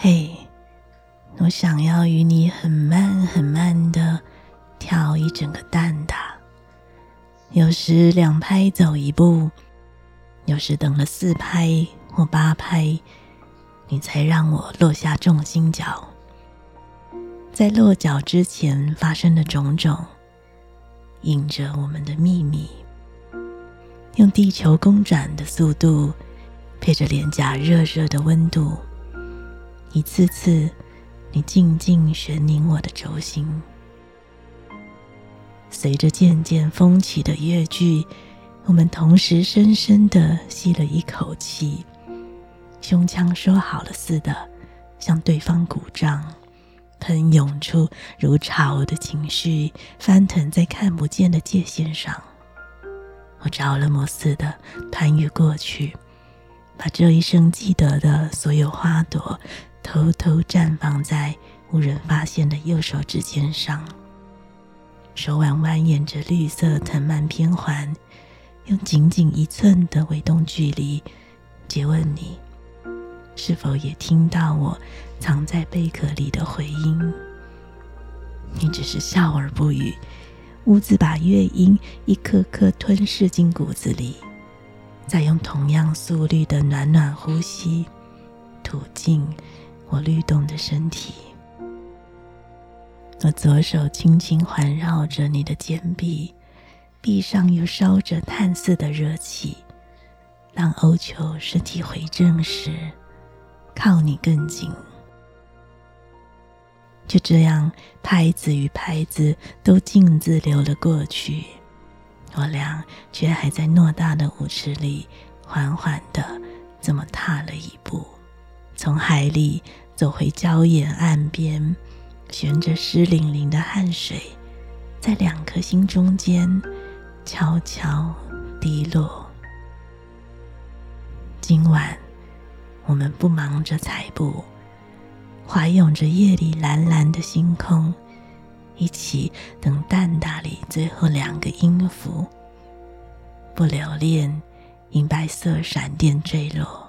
嘿，我想要与你很慢很慢的跳一整个蛋挞，有时两拍走一步，有时等了四拍或八拍，你才让我落下重心脚。在落脚之前发生的种种，印着我们的秘密。用地球公转的速度，配着脸颊热热的温度，一次次，你静静旋拧我的轴心。随着渐渐风起的乐句，我们同时深深地吸了一口气，胸腔说好了似的，向对方鼓胀。喷涌出如潮的情绪，翻腾在看不见的界线上。我着了魔似的攀越过去，把这一生记得的所有花朵，偷偷绽放在无人发现的右手指尖上。手腕蜿蜒着绿色藤蔓偏环，用仅仅一寸的微动距离，詰问你。是否也听到我藏在贝壳里的回音？你只是笑而不语，兀自把乐音一颗颗吞噬进骨子里，再用同样速率的暖暖呼吸吐尽我律动的身体。我左手轻轻环绕着你的肩臂，臂上又烧着炭似的热气。当欧秋身体回正时。靠你更近，就这样，拍子与拍子都径自流了过去，我俩却还在偌大的舞池里缓缓地这么踏了一步，从海里走回礁岩岸边，悬着湿淋淋的汗水，在两颗心中间悄悄滴落。今晚。我们不忙着踩步，怀拥着夜里蓝蓝的星空，一起等蛋挞里最后两个音符，不留恋，银白色闪电坠落。